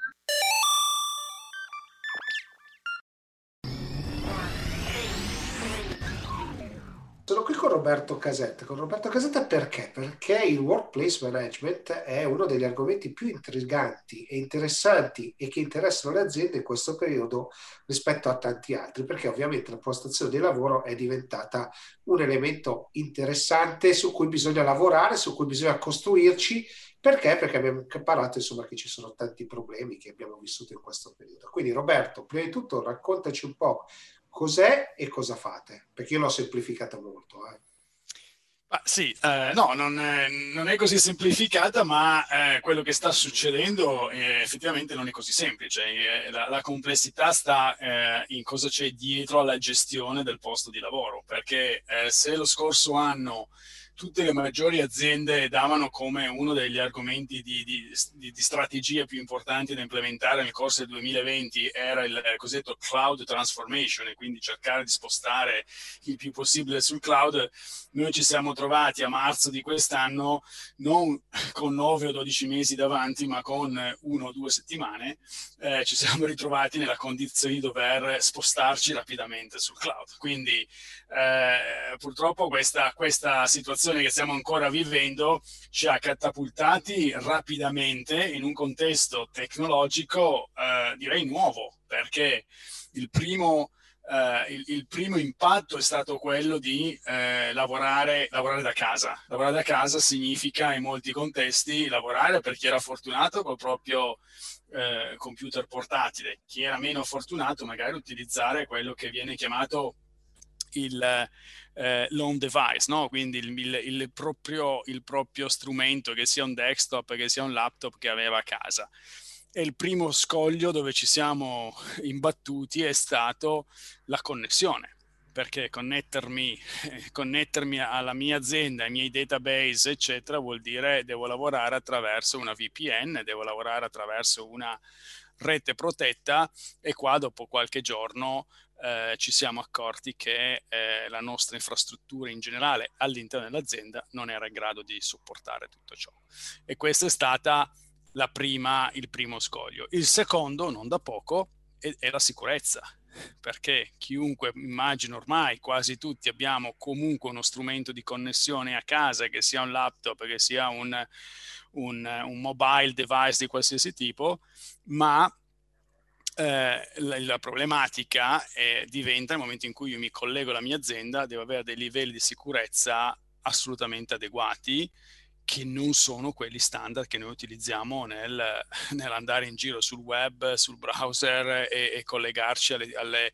Qui con Roberto Casetta. Con Roberto Casetta perché? Perché il workplace management è uno degli argomenti più intriganti e interessanti e che interessano le aziende in questo periodo rispetto a tanti altri, perché ovviamente la postazione di lavoro è diventata un elemento interessante su cui bisogna lavorare, su cui bisogna costruirci perché? Perché abbiamo parlato insomma che ci sono tanti problemi che abbiamo vissuto in questo periodo. Quindi Roberto, prima di tutto raccontaci un po' cos'è e cosa fate, perché io l'ho semplificata molto. Eh. Ah, sì, eh, no, non è, non è, così semplificata, ma eh, quello che sta succedendo eh, effettivamente non è così semplice. Eh, la, la, complessità sta eh, in cosa c'è dietro alla gestione del posto di lavoro, perché se lo scorso anno tutte le maggiori aziende davano come uno degli argomenti di, di, di, di, strategia più importanti da implementare nel corso del 2020 era il cosiddetto cloud transformation e quindi cercare di spostare il più possibile sul cloud. Noi ci siamo trovati a marzo di quest'anno non con 9 o 12 mesi davanti, ma con uno o due settimane. Eh, ci siamo ritrovati nella condizione di dover spostarci rapidamente sul cloud. Quindi eh, purtroppo questa, questa situazione che stiamo ancora vivendo ci ha catapultati rapidamente in un contesto tecnologico eh, direi nuovo perché il primo, eh, il, il primo, impatto è stato quello di eh, lavorare, lavorare, da casa. Lavorare da casa significa in molti contesti lavorare per chi era fortunato col proprio eh, computer portatile, chi era meno fortunato magari utilizzare quello che viene chiamato il eh, l'home device, no? quindi il, il, il, proprio, il proprio strumento, che sia un desktop, che sia un laptop che aveva a casa. E il primo scoglio dove ci siamo imbattuti è stato la connessione. perché connettermi, connettermi alla mia azienda, ai miei database, eccetera, vuol dire devo lavorare attraverso una VPN, devo lavorare attraverso una rete protetta e qua dopo qualche giorno eh, ci siamo accorti che eh, la nostra infrastruttura in generale all'interno dell'azienda non era in grado di supportare tutto ciò. E questo è prima, il primo scoglio. Il secondo, non da poco, è, è la sicurezza perché chiunque, immagino ormai quasi tutti abbiamo comunque uno strumento di connessione a casa, che sia un laptop, che sia un, un, un mobile device di qualsiasi tipo, ma eh, la, la, problematica è, diventa nel momento in cui io mi collego alla mia azienda, devo avere dei livelli di sicurezza assolutamente adeguati che non sono quelli standard che noi utilizziamo nel, nell'andare in giro sul web, sul browser e, e collegarci alle, alle,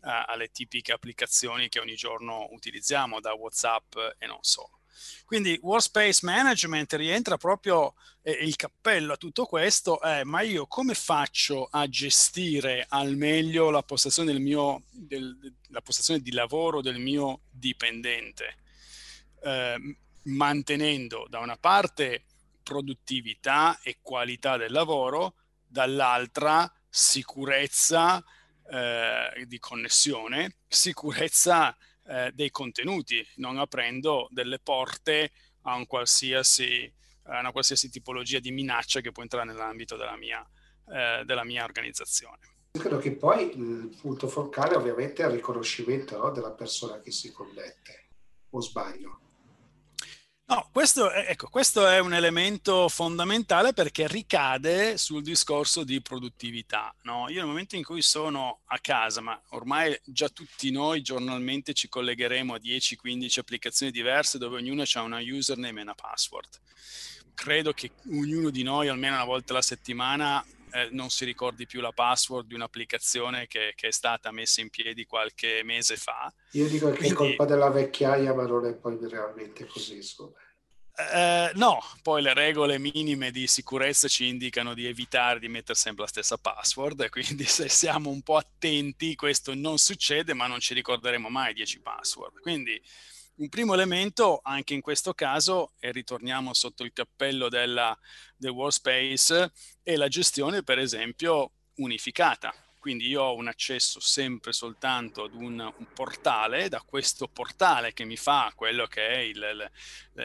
alle, tipiche applicazioni che ogni giorno utilizziamo da WhatsApp e non solo. Quindi Workspace Management rientra proprio eh, il cappello a tutto questo, è ma io come faccio a gestire al meglio la postazione, del mio, del, la postazione di lavoro del mio dipendente? Eh, mantenendo da una parte produttività e qualità del lavoro, dall'altra sicurezza eh, di connessione, sicurezza eh, dei contenuti, non aprendo delle porte a, un qualsiasi, a, una qualsiasi tipologia di minaccia che può entrare nell'ambito della mia, eh, della mia organizzazione. Credo che poi il punto focale ovviamente è il riconoscimento no, della persona che si connette, o sbaglio? No, questo è, ecco, questo è un elemento fondamentale perché ricade sul discorso di produttività. No? Io nel momento in cui sono a casa, ma ormai già tutti noi giornalmente ci collegheremo a 10-15 applicazioni diverse dove ognuno ha una username e una password. Credo che ognuno di noi almeno una volta alla settimana eh, non si ricordi più la password di un'applicazione che, che, è stata messa in piedi qualche mese fa. Io dico che Quindi, è colpa della vecchiaia, ma non è poi realmente così. Eh, no, poi le regole minime di sicurezza ci indicano di evitare di mettere sempre la stessa password, quindi se siamo un po' attenti questo non succede, ma non ci ricorderemo mai 10 password. Quindi un primo elemento, anche in questo caso, e ritorniamo sotto il cappello della, del workspace, è la gestione, per esempio, unificata. Quindi io ho un accesso sempre soltanto ad un, un portale, da questo portale che mi fa quello che è il, il,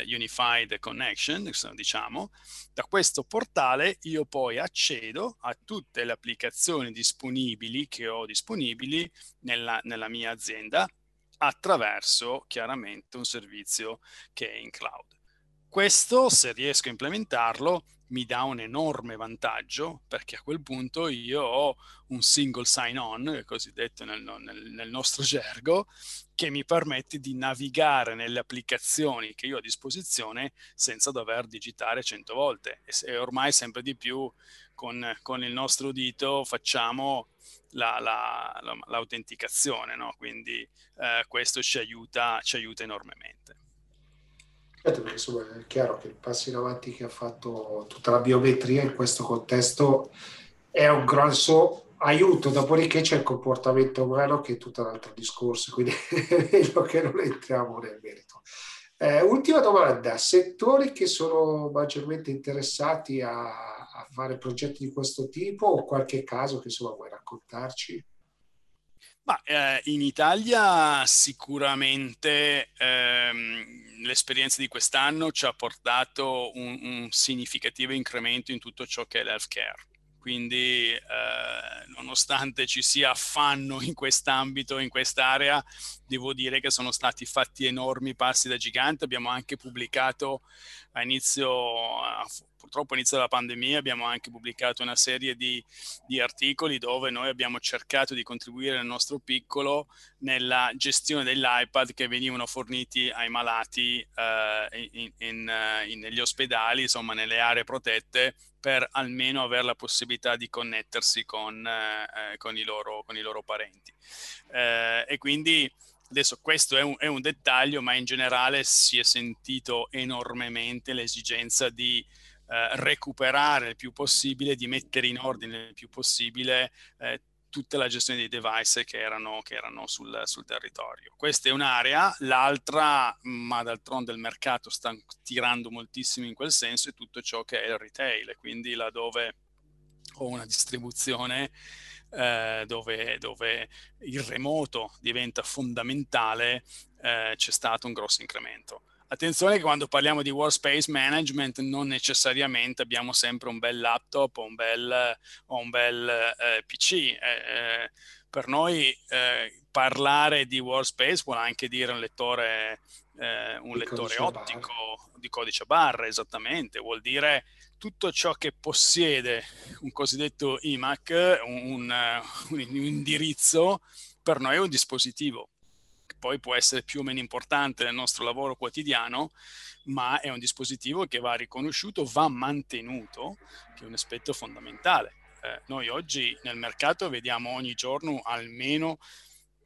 il Unified Connection, diciamo, da questo portale io poi accedo a tutte le applicazioni disponibili che ho disponibili nella, nella mia azienda attraverso chiaramente un servizio che è in cloud. Questo, se riesco a implementarlo, mi dà un enorme vantaggio perché a quel punto io ho un single sign-on, cosiddetto nel, nel, nel, nostro gergo, che mi permette di navigare nelle applicazioni che io ho a disposizione senza dover digitare 100 volte. E, ormai sempre di più con, con il nostro dito facciamo la, la, la, l'autenticazione, no? quindi eh, questo ci aiuta, ci aiuta enormemente. Certo, perché insomma è chiaro che il passo in avanti che ha fatto tutta la biometria in questo contesto è un grosso aiuto, dopodiché c'è il comportamento umano che è tutto un altro discorso, quindi è meglio che non entriamo nel merito. Eh, ultima domanda, settori che sono maggiormente interessati a fare progetti di questo tipo o qualche caso che insomma vuoi raccontarci? Ma, eh, in Italia sicuramente ehm, l'esperienza di quest'anno ci ha portato un, un, significativo incremento in tutto ciò che è l'healthcare. Quindi, eh, nonostante ci sia affanno in quest'ambito, in quest'area, devo dire che sono stati fatti enormi passi da gigante. Abbiamo anche pubblicato a inizio, purtroppo all'inizio della pandemia abbiamo anche pubblicato una serie di, di, articoli dove noi abbiamo cercato di contribuire nel nostro piccolo nella gestione dell'iPad che venivano forniti ai malati eh, in, in, eh, in, negli ospedali, insomma nelle aree protette, per almeno avere la possibilità di connettersi con, eh, con, i, loro, con i, loro, parenti. Eh, e quindi adesso questo è un, è un dettaglio, ma in generale si è sentito enormemente l'esigenza di eh, recuperare il più possibile, di mettere in ordine il più possibile eh, tutta la gestione dei device che erano, che erano sul, sul, territorio. Questa è un'area, l'altra, ma d'altronde il mercato sta tirando moltissimo in quel senso, è tutto ciò che è il retail, quindi laddove ho una distribuzione eh, dove, dove, il remoto diventa fondamentale, eh, c'è stato un grosso incremento. Attenzione che quando parliamo di workspace management non necessariamente abbiamo sempre un bel laptop o un bel, o un bel eh, PC. Eh, eh, per noi eh, parlare di workspace vuol anche dire un lettore, eh, un lettore ottico barra. di codice barra, esattamente, vuol dire tutto ciò che possiede un cosiddetto iMac, un, un, un indirizzo, per noi è un dispositivo poi può essere più o meno importante nel nostro lavoro quotidiano, ma è un dispositivo che va riconosciuto, va mantenuto, che è un aspetto fondamentale. Eh, noi oggi nel mercato vediamo ogni giorno almeno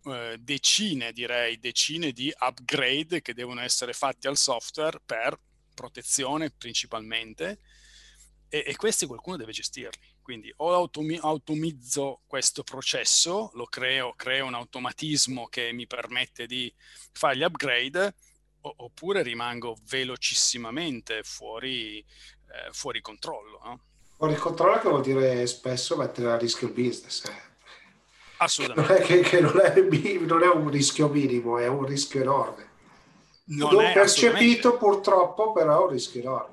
eh, decine, direi, decine di upgrade che devono essere fatti al software per protezione principalmente e, e questi qualcuno deve gestirli. Quindi o automi- automizzo questo processo, lo creo, creo un automatismo che mi permette di fare gli upgrade, oppure rimango velocissimamente fuori, eh, fuori controllo. No? Fuori controllo che vuol dire spesso mettere a rischio il business. Eh. Assolutamente. Non è, che, che non, è, non, è, un rischio minimo, è un rischio enorme. Non, non percepito purtroppo, però è un rischio enorme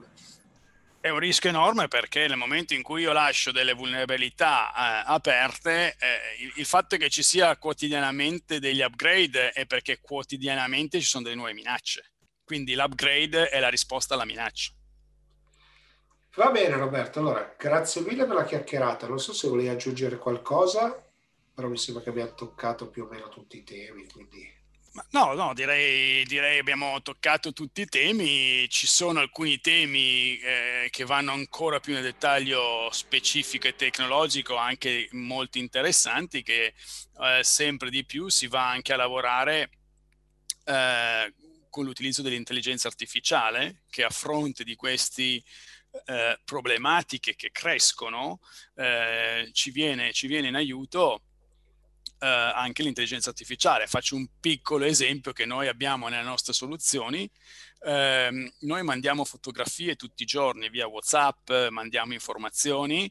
è un rischio enorme perché nel momento in cui io lascio delle vulnerabilità eh, aperte, eh, il, il, fatto che ci sia quotidianamente degli upgrade è perché quotidianamente ci sono delle nuove minacce. Quindi l'upgrade è la risposta alla minaccia. Va bene Roberto, allora grazie mille per la chiacchierata. Non so se volevi aggiungere qualcosa, però mi sembra che abbiamo toccato più o meno tutti i temi, quindi No, no, direi, direi abbiamo toccato tutti i temi, ci sono alcuni temi eh, che vanno ancora più nel dettaglio specifico e tecnologico, anche molto interessanti, che eh, sempre di più si va anche a lavorare eh, con l'utilizzo dell'intelligenza artificiale, che a fronte di queste eh, problematiche che crescono eh, ci viene, ci viene in aiuto eh, anche l'intelligenza artificiale. Faccio un piccolo esempio che noi abbiamo nelle nostre soluzioni. Eh, noi mandiamo fotografie tutti i giorni via WhatsApp, mandiamo informazioni.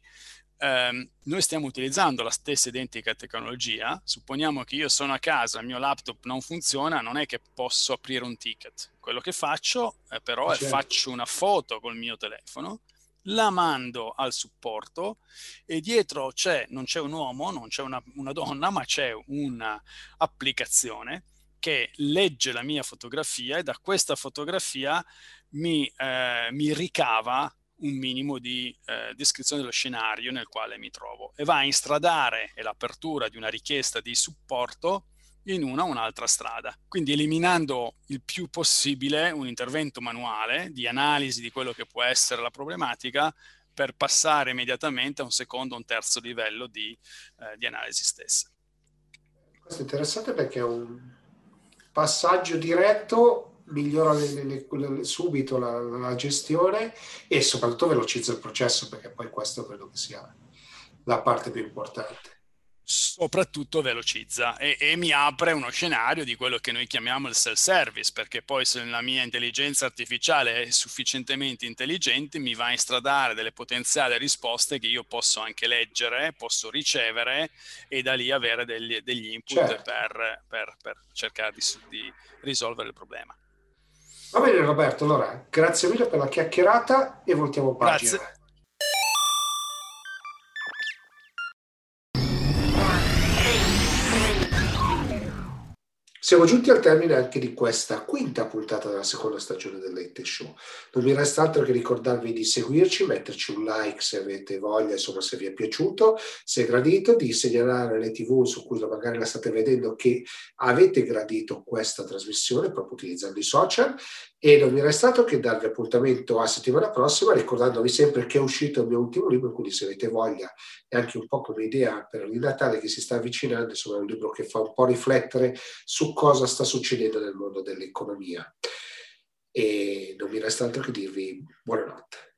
Eh, noi stiamo utilizzando la stessa identica tecnologia. Supponiamo che io sono a casa, il mio laptop non funziona, non è che posso aprire un ticket. Quello che faccio eh, però certo. è faccio una foto col mio telefono la mando al supporto e dietro c'è, non c'è un uomo, non c'è una, una donna, ma c'è un'applicazione che legge la mia fotografia e da questa fotografia mi, eh, mi ricava un minimo di eh, descrizione dello scenario nel quale mi trovo. E va a instradare l'apertura di una richiesta di supporto in una o un'altra strada. Quindi eliminando il più possibile un intervento manuale di analisi di quello che può essere la problematica per passare immediatamente a un secondo o un terzo livello di, eh, di analisi stessa. Questo è interessante perché è un passaggio diretto migliora le, le, le, subito la, la, gestione e soprattutto velocizza il processo perché poi questo credo che sia la parte più importante soprattutto velocizza e, e, mi apre uno scenario di quello che noi chiamiamo il self-service, perché poi se la mia intelligenza artificiale è sufficientemente intelligente mi va a istradare delle potenziali risposte che io posso anche leggere, posso ricevere e da lì avere degli, degli input certo. per, per, per, cercare di, di risolvere il problema. Va bene Roberto, allora grazie mille per la chiacchierata e voltiamo pagina. Grazie. Siamo giunti al termine anche di questa quinta puntata della seconda stagione del Late Show. Non mi resta altro che ricordarvi di seguirci, metterci un like se avete voglia, insomma se vi è piaciuto, se è gradito, di segnalare le tv su cui magari la state vedendo che avete gradito questa trasmissione proprio utilizzando i social e non mi resta altro che darvi appuntamento a settimana prossima ricordandovi sempre che è uscito il mio ultimo libro quindi se avete voglia e anche un po' come idea per il Natale che si sta avvicinando insomma è un libro che fa un po' riflettere su cosa sta succedendo nel mondo dell'economia. E non mi resta altro che dirvi buonanotte